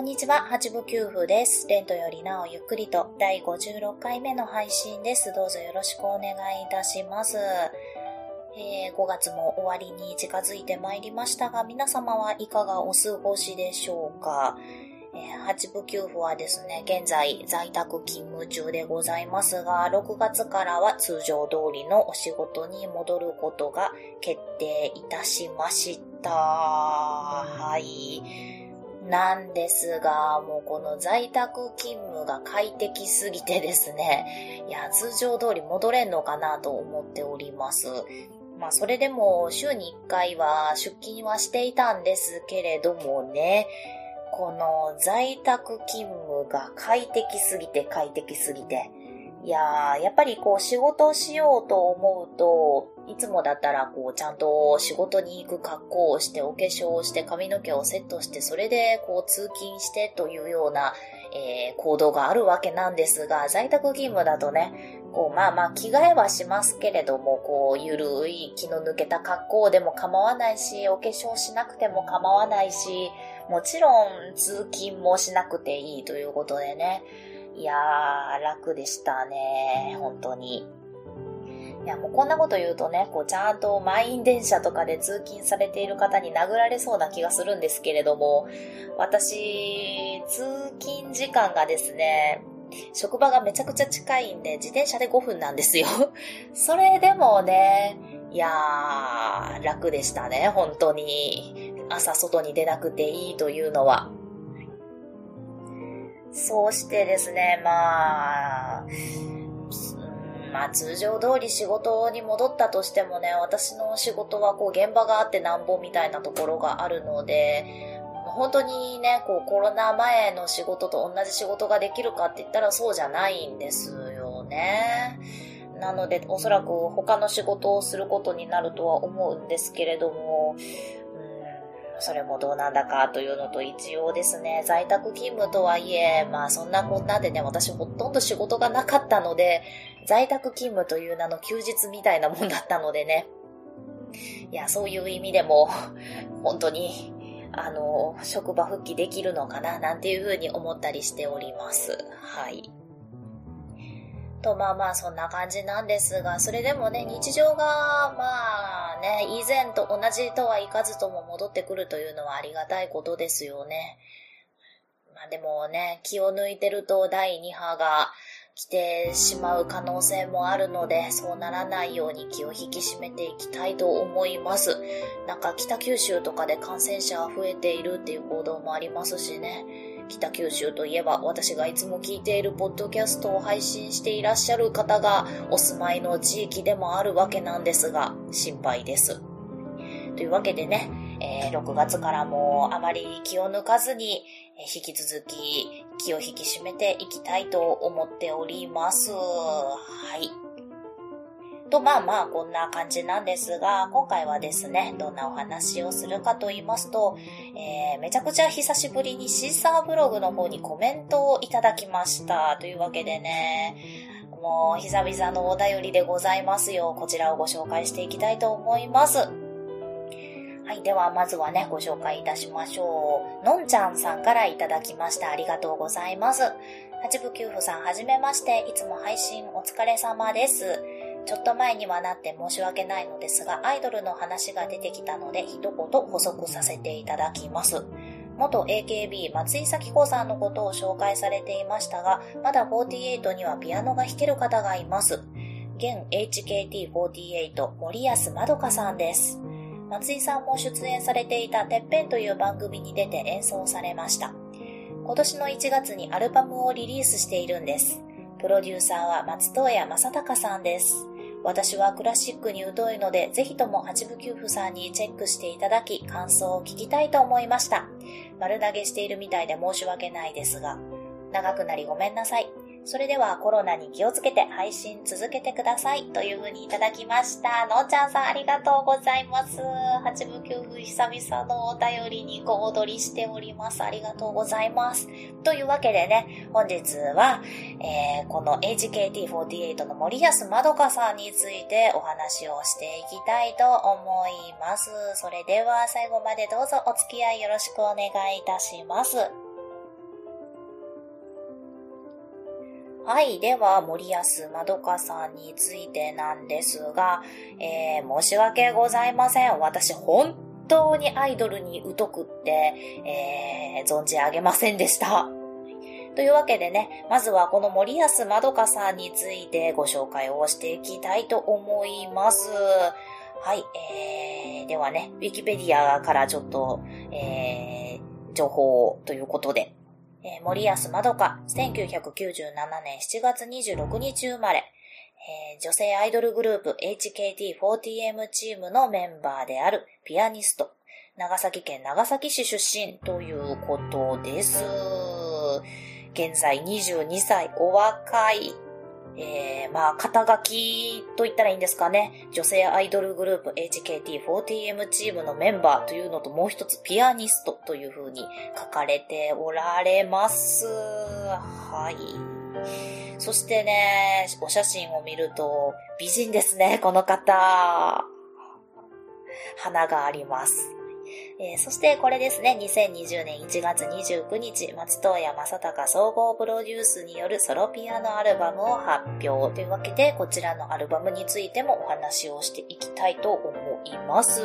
んにちは、八部九夫です。レントよりなおゆっくりと第56回目の配信です。どうぞよろしくお願いいたします。えー、5月も終わりに近づいてまいりましたが、皆様はいかがお過ごしでしょうか？えー、八部九夫はですね、現在在宅勤務中でございますが、6月からは通常通りのお仕事に戻ることが決定いたしました。はい。なんですが、もうこの在宅勤務が快適すぎてですね、いや、通常通り戻れんのかなと思っております。まあ、それでも週に1回は出勤はしていたんですけれどもね、この在宅勤務が快適すぎて快適すぎて、いやー、やっぱりこう仕事をしようと思うと、いつもだったらこうちゃんと仕事に行く格好をしてお化粧をして髪の毛をセットしてそれでこう通勤してというような、えー、行動があるわけなんですが在宅勤務だとねこうまあまあ着替えはしますけれどもこうゆるい気の抜けた格好でも構わないしお化粧しなくても構わないしもちろん通勤もしなくていいということでね。いやー楽でしたね本当に。いや、もうこんなこと言うとね、こうちゃんと満員電車とかで通勤されている方に殴られそうな気がするんですけれども、私、通勤時間がですね、職場がめちゃくちゃ近いんで、自転車で5分なんですよ。それでもね、いやー、楽でしたね、本当に。朝外に出なくていいというのは。そうしてですね、まあ、まあ通常通り仕事に戻ったとしてもね、私の仕事はこう現場があってなんぼみたいなところがあるので、本当にね、こうコロナ前の仕事と同じ仕事ができるかって言ったらそうじゃないんですよね。なので、おそらく他の仕事をすることになるとは思うんですけれども、それもどうなんだかというのと一応ですね、在宅勤務とはいえ、まあそんなこんなでね、私ほとんど仕事がなかったので、在宅勤務という名の休日みたいなもんだったのでね、いや、そういう意味でも、本当に、あの、職場復帰できるのかな、なんていうふうに思ったりしております。はい。と、まあまあそんな感じなんですが、それでもね、日常が、まあね、以前と同じとはいかずとも戻ってくるというのはありがたいことですよね。まあでもね、気を抜いてると第2波が来てしまう可能性もあるので、そうならないように気を引き締めていきたいと思います。なんか北九州とかで感染者が増えているっていう報道もありますしね。北九州といえば私がいつも聞いているポッドキャストを配信していらっしゃる方がお住まいの地域でもあるわけなんですが心配です。というわけでね、えー、6月からもあまり気を抜かずに、引き続き気を引き締めていきたいと思っております。はい。と、まあまあ、こんな感じなんですが、今回はですね、どんなお話をするかと言いますと、えー、めちゃくちゃ久しぶりにシーサーブログの方にコメントをいただきました。というわけでね、もう久々のお便りでございますよ。こちらをご紹介していきたいと思います。はい。では、まずはね、ご紹介いたしましょう。のんちゃんさんからいただきました。ありがとうございます。八部九夫さん、はじめまして。いつも配信お疲れ様です。ちょっと前にはなって申し訳ないのですが、アイドルの話が出てきたので、一言補足させていただきます。元 AKB 松井咲子さんのことを紹介されていましたが、まだ48にはピアノが弾ける方がいます。現 HKT48 森安まどかさんです。松井さんも出演されていたてっぺんという番組に出て演奏されました。今年の1月にアルバムをリリースしているんです。プロデューサーは松任谷正隆さんです。私はクラシックに疎いので、ぜひとも八部九夫さんにチェックしていただき、感想を聞きたいと思いました。丸投げしているみたいで申し訳ないですが、長くなりごめんなさい。それではコロナに気をつけて配信続けてくださいというふうにいただきました。のーちゃんさんありがとうございます。八部九夫久々のお便りに小躍りしております。ありがとうございます。というわけでね、本日は、えー、この HKT48 の森安まどかさんについてお話をしていきたいと思います。それでは最後までどうぞお付き合いよろしくお願いいたします。はい。では、森安まどかさんについてなんですが、えー、申し訳ございません。私、本当にアイドルに疎くって、えー、存じ上げませんでした。というわけでね、まずはこの森安まどかさんについてご紹介をしていきたいと思います。はい。えー、ではね、ウィキペディアからちょっと、えー、情報ということで、えー、森安まどか、1997年7月26日生まれ、えー、女性アイドルグループ HKT4TM チームのメンバーであるピアニスト、長崎県長崎市出身ということです。現在22歳、お若い。えー、まあ、肩書きと言ったらいいんですかね。女性アイドルグループ HKT40M チームのメンバーというのともう一つピアニストという風に書かれておられます。はい。そしてね、お写真を見ると美人ですね、この方。花があります。えー、そしてこれですね、2020年1月29日、松任谷正隆総合プロデュースによるソロピアノアルバムを発表というわけで、こちらのアルバムについてもお話をしていきたいと思います。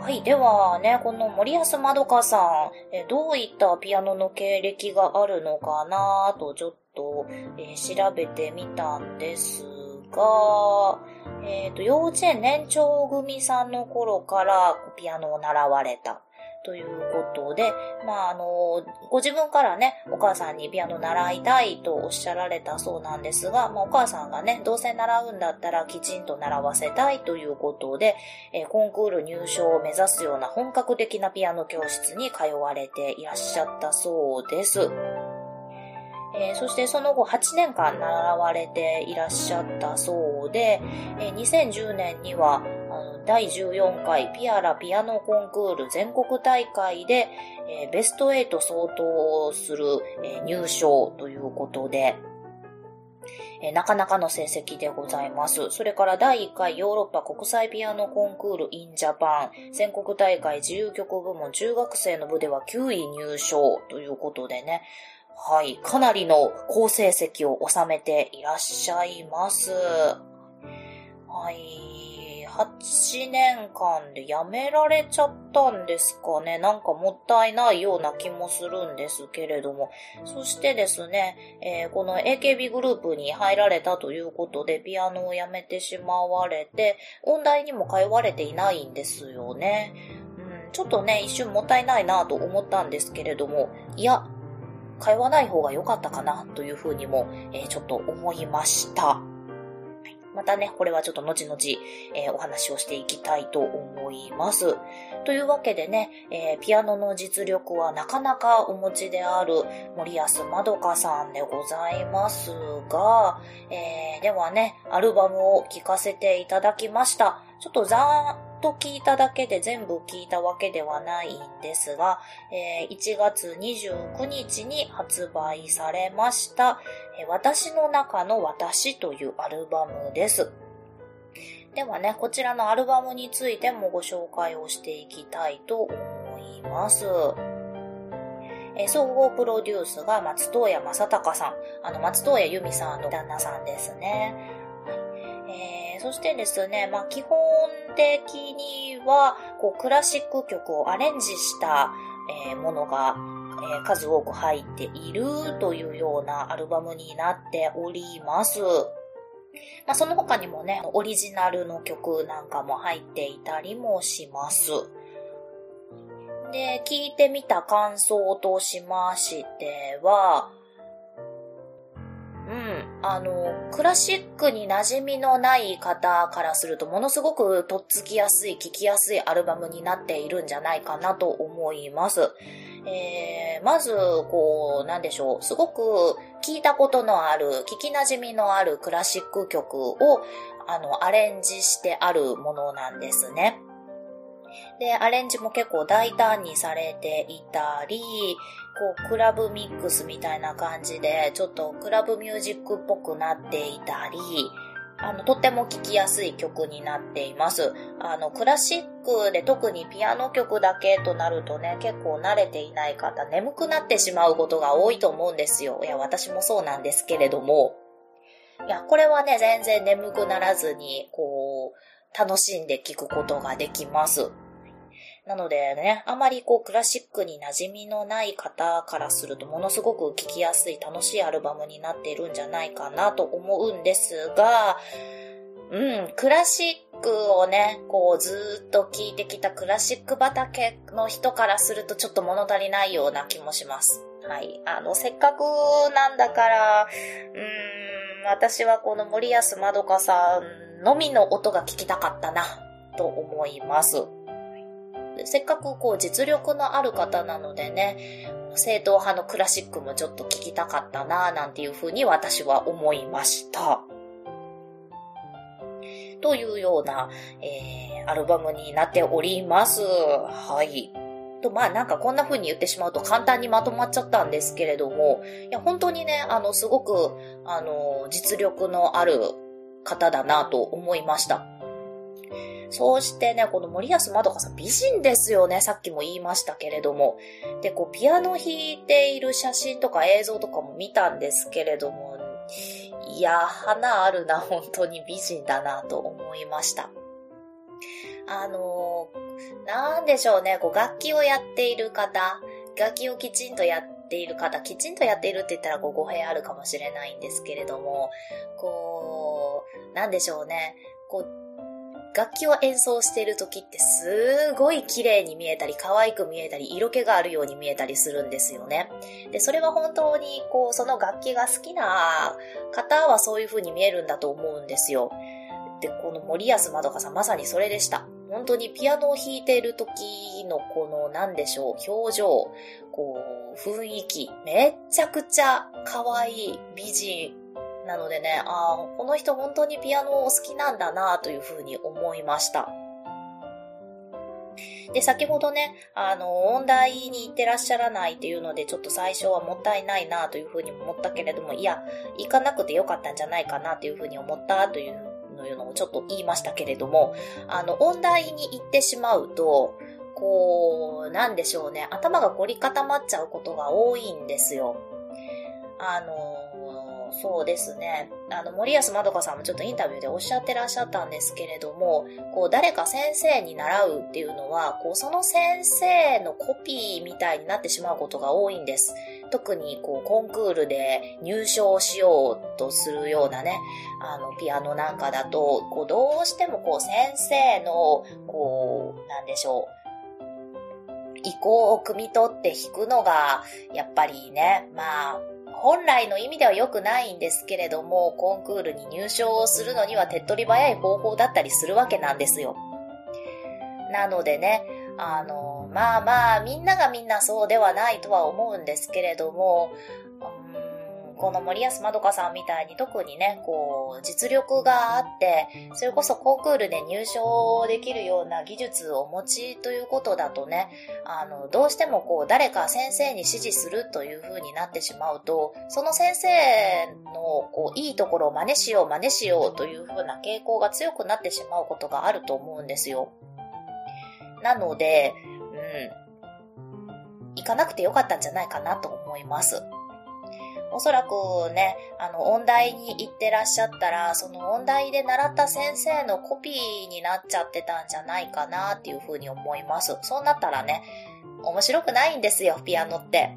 はい。ではね、この森安まどかさん、えどういったピアノの経歴があるのかなとちょっと、えー、調べてみたんですが、えっ、ー、と、幼稚園年長組さんの頃からピアノを習われた。ということで、まあ、あの、ご自分からね、お母さんにピアノ習いたいとおっしゃられたそうなんですが、まあ、お母さんがね、どうせ習うんだったらきちんと習わせたいということで、えー、コンクール入賞を目指すような本格的なピアノ教室に通われていらっしゃったそうです。えー、そしてその後8年間習われていらっしゃったそうで、えー、2010年には第14回ピアラピアノコンクール全国大会で、えー、ベスト8相当する、え入賞ということで、えなかなかの成績でございます。それから第1回ヨーロッパ国際ピアノコンクール in Japan 全国大会自由曲部門中学生の部では9位入賞ということでね、はい、かなりの好成績を収めていらっしゃいます。はい、8年間で辞められちゃったんですかね。なんかもったいないような気もするんですけれども。そしてですね、えー、この AKB グループに入られたということで、ピアノを辞めてしまわれて、音大にも通われていないんですよね。うん、ちょっとね、一瞬もったいないなと思ったんですけれども、いや、通わない方が良かったかなというふうにも、えー、ちょっと思いました。またね、これはちょっと後々、えー、お話をしていきたいと思います。というわけでね、えー、ピアノの実力はなかなかお持ちである森安まどかさんでございますが、えー、ではね、アルバムを聴かせていただきました。ちょっとざと聞いただけで全部聞いたわけではないんですが、えー、1月29日に発売されました、えー、私の中の私というアルバムです。ではね、こちらのアルバムについてもご紹介をしていきたいと思います。え、総合プロデュースが松任谷正隆さん。あの、松任谷由実さんの旦那さんですね。えー、そしてですね、まあ、基本的には、こう、クラシック曲をアレンジした、えー、ものが、えー、数多く入っているというようなアルバムになっております。まあ、その他にもね、オリジナルの曲なんかも入っていたりもします。で、聞いてみた感想としましては、あの、クラシックに馴染みのない方からすると、ものすごくとっつきやすい、聴きやすいアルバムになっているんじゃないかなと思います。えー、まず、こう、なんでしょう。すごく、聞いたことのある、聞き馴染みのあるクラシック曲を、あの、アレンジしてあるものなんですね。で、アレンジも結構大胆にされていたり、こう、クラブミックスみたいな感じで、ちょっとクラブミュージックっぽくなっていたり、あの、とっても聴きやすい曲になっています。あの、クラシックで特にピアノ曲だけとなるとね、結構慣れていない方、眠くなってしまうことが多いと思うんですよ。いや、私もそうなんですけれども。いや、これはね、全然眠くならずに、こう、楽しんで聴くことができます。なのでね、あまりこうクラシックに馴染みのない方からするとものすごく聴きやすい楽しいアルバムになっているんじゃないかなと思うんですが、うん、クラシックをね、こうずっと聴いてきたクラシック畑の人からするとちょっと物足りないような気もします。はい。あの、せっかくなんだから、うーん、私はこの森安まどかさんのみの音が聞きたかったな、と思います。せっかくこう実力のある方なのでね、正統派のクラシックもちょっと聞きたかったななんていうふうに私は思いました。というような、えー、アルバムになっております。はい。と、まあなんかこんな風に言ってしまうと簡単にまとまっちゃったんですけれども、いや本当にね、あの、すごく、あの、実力のある方だなと思いました。そうしてね、この森安まどかさん美人ですよね。さっきも言いましたけれども。で、こう、ピアノ弾いている写真とか映像とかも見たんですけれども、いや、花あるな、本当に美人だなと思いました。あのー、なんでしょうね、こう、楽器をやっている方、楽器をきちんとやっている方、きちんとやっているって言ったらこう語弊あるかもしれないんですけれども、こう、なんでしょうね、こう、楽器を演奏している時ってすごい綺麗に見えたり、可愛く見えたり、色気があるように見えたりするんですよね。で、それは本当に、こう、その楽器が好きな方はそういう風に見えるんだと思うんですよ。で、この森安まどかさん、まさにそれでした。本当にピアノを弾いている時のこの、なんでしょう、表情、こう、雰囲気、めちゃくちゃ可愛い美人なのでね、ああ、この人本当にピアノを好きなんだなというふうに思いました。で、先ほどね、あの、音大に行ってらっしゃらないっていうので、ちょっと最初はもったいないなというふうに思ったけれども、いや、行かなくてよかったんじゃないかなというふうに思ったというのをちょっと言いましたけれども、あの、音大に行ってしまうと、こう、なんでしょうね、頭が凝り固まっちゃうことが多いんですよ。あの、そうですね。あの、森安まどかさんもちょっとインタビューでおっしゃってらっしゃったんですけれども、こう、誰か先生に習うっていうのは、こう、その先生のコピーみたいになってしまうことが多いんです。特に、こう、コンクールで入賞しようとするようなね、あの、ピアノなんかだと、こう、どうしてもこう、先生の、こう、なんでしょう、意向を汲み取って弾くのが、やっぱりね、まあ、本来の意味では良くないんですけれども、コンクールに入賞をするのには手っ取り早い方法だったりするわけなんですよ。なのでね、あの、まあまあ、みんながみんなそうではないとは思うんですけれども、この森安まどかさんみたいに特にね、こう、実力があって、それこそコンクールで入賞できるような技術をお持ちということだとね、あの、どうしてもこう、誰か先生に指示するという風になってしまうと、その先生の、こう、いいところを真似しよう、真似しようという風な傾向が強くなってしまうことがあると思うんですよ。なので、うん、行かなくてよかったんじゃないかなと思います。おそらくね、あの、音大に行ってらっしゃったら、その音大で習った先生のコピーになっちゃってたんじゃないかなっていうふうに思います。そうなったらね、面白くないんですよ、ピアノって。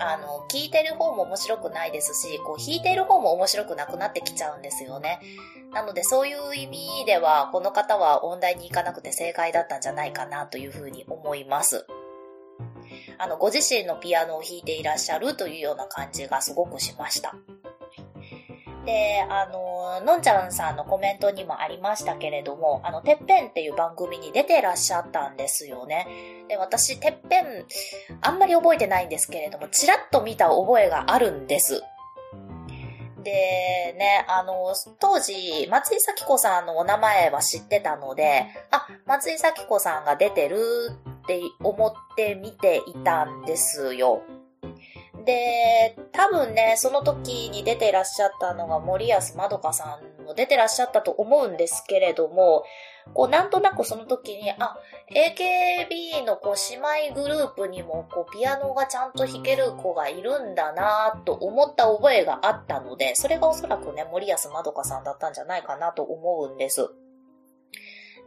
あの、聴いてる方も面白くないですし、こう、弾いてる方も面白くなくなってきちゃうんですよね。なので、そういう意味では、この方は音大に行かなくて正解だったんじゃないかなというふうに思います。あの、ご自身のピアノを弾いていらっしゃるというような感じがすごくしました。で、あの、のんちゃんさんのコメントにもありましたけれども、あの、てっぺんっていう番組に出てらっしゃったんですよね。で、私、てっぺん、あんまり覚えてないんですけれども、ちらっと見た覚えがあるんです。で、ね、あの、当時、松井咲子さんのお名前は知ってたので、あ、松井咲子さんが出てるって思って見ていたんですよ。で、多分ね、その時に出ていらっしゃったのが森安まどかさんも出てらっしゃったと思うんですけれども、こう、なんとなくその時に、あ、AKB のこう、姉妹グループにも、こう、ピアノがちゃんと弾ける子がいるんだなと思った覚えがあったので、それがおそらくね、森安まどかさんだったんじゃないかなと思うんです。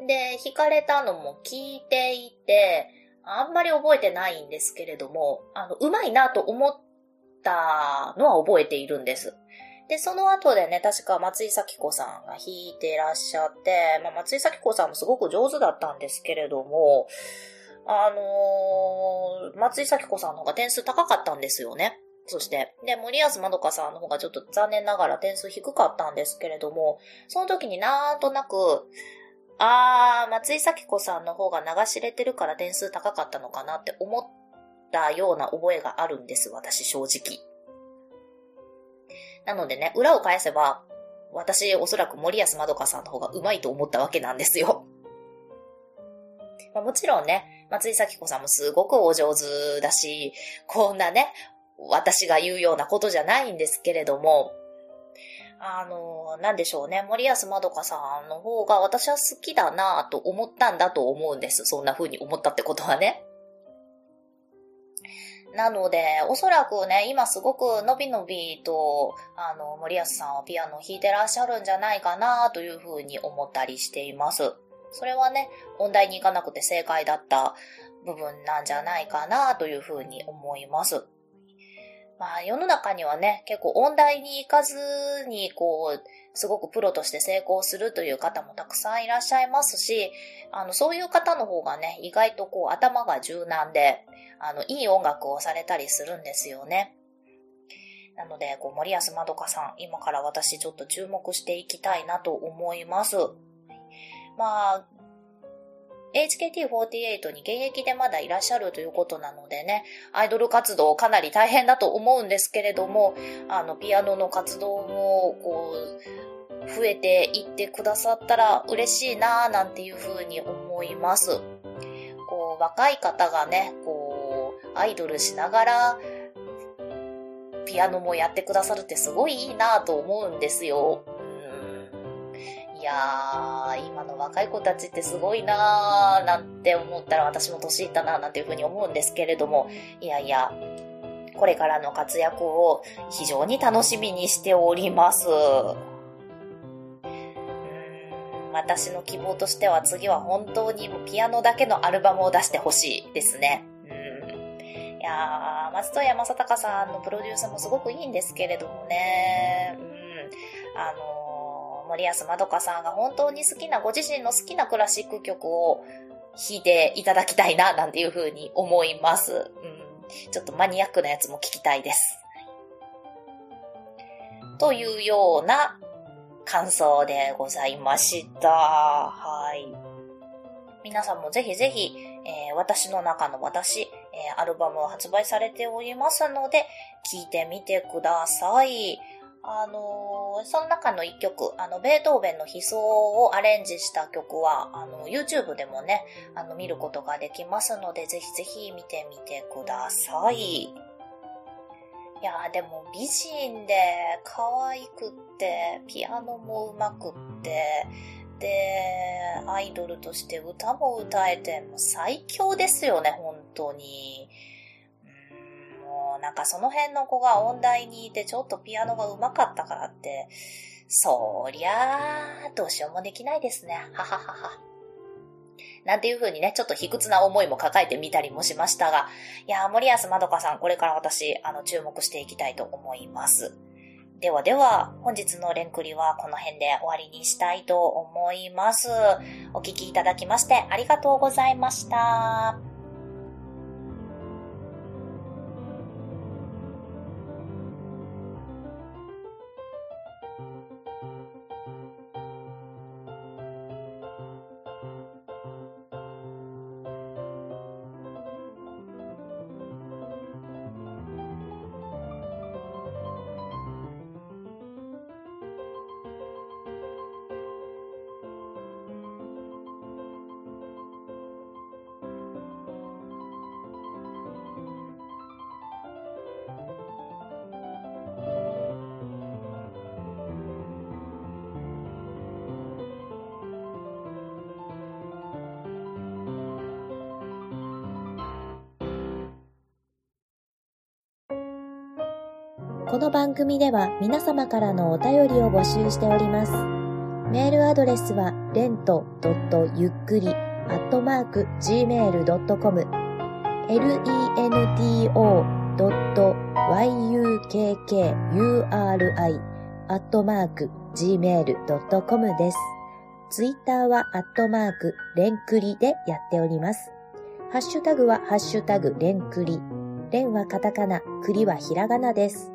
で、弾かれたのも聞いていて、あんまり覚えてないんですけれども、あの、うまいなと思ったのは覚えているんです。で、その後でね、確か松井咲子さんが弾いていらっしゃって、まあ、松井咲子さんもすごく上手だったんですけれども、あのー、松井咲子さんの方が点数高かったんですよね。そして、で、森安まどかさんの方がちょっと残念ながら点数低かったんですけれども、その時になんとなく、あー、松井咲子さんの方が流し入れてるから点数高かったのかなって思ったような覚えがあるんです、私正直。なのでね、裏を返せば、私おそらく森安まどかさんの方が上手いと思ったわけなんですよ。まあ、もちろんね、松井咲子さんもすごくお上手だし、こんなね、私が言うようなことじゃないんですけれども、あの、なんでしょうね、森安まどかさんの方が私は好きだなと思ったんだと思うんです。そんな風に思ったってことはね。なので、おそらくね、今すごくのびのびと、あの、森保さんはピアノを弾いてらっしゃるんじゃないかなというふうに思ったりしています。それはね、音大に行かなくて正解だった部分なんじゃないかなというふうに思います。まあ世の中にはね、結構音大に行かずに、こう、すごくプロとして成功するという方もたくさんいらっしゃいますし、あの、そういう方の方がね、意外とこう頭が柔軟で、あの、いい音楽をされたりするんですよね。なので、こう、森安まどかさん、今から私ちょっと注目していきたいなと思います。まあ、HKT48 に現役でまだいらっしゃるということなのでね、アイドル活動かなり大変だと思うんですけれども、あの、ピアノの活動も、こう、増えていってくださったら嬉しいなぁなんていうふうに思います。こう、若い方がね、こう、アイドルしながら、ピアノもやってくださるってすごいいいなぁと思うんですよ。やー、今の若い子たちってすごいなーなんて思ったら私も年いったなーなんていうふうに思うんですけれども、いやいや、これからの活躍を非常に楽しみにしております。私の希望としては次は本当にピアノだけのアルバムを出してほしいですね。いやー、松任谷正隆さんのプロデュースもすごくいいんですけれどもね。うん。あの森保まどかさんが本当に好きな、ご自身の好きなクラシック曲を弾いていただきたいな、なんていうふうに思います。うん。ちょっとマニアックなやつも聞きたいです。というような感想でございました。はい。皆さんもぜひぜひ、えー、私の中の私、えー、アルバムを発売されておりますので、聴いてみてください。あのー、その中の一曲、あの、ベートーベンの悲壮をアレンジした曲は、あの、YouTube でもね、あの、見ることができますので、ぜひぜひ見てみてください。いやーでも美人で可愛くって、ピアノも上手くって、で、アイドルとして歌も歌えて、もう最強ですよね、本当に。なんかその辺の子が音大にいてちょっとピアノが上手かったからって、そりゃあ、どうしようもできないですね。はははは。なんていう風にね、ちょっと卑屈な思いも抱えてみたりもしましたが、いや森安まどかさん、これから私、あの、注目していきたいと思います。ではでは、本日のレンクリはこの辺で終わりにしたいと思います。お聴きいただきましてありがとうございました。この番組では皆様からのお便りを募集しております。メールアドレスは、レントゆっくり、アットマーク、gmail.com、lento.yukkuri、アットマーク、gmail.com です。ツイッターは、アットマーク、レンクリでやっております。ハッシュタグは、ハッシュタグ、レンクリ。レンはカタカナ、クリはひらがなです。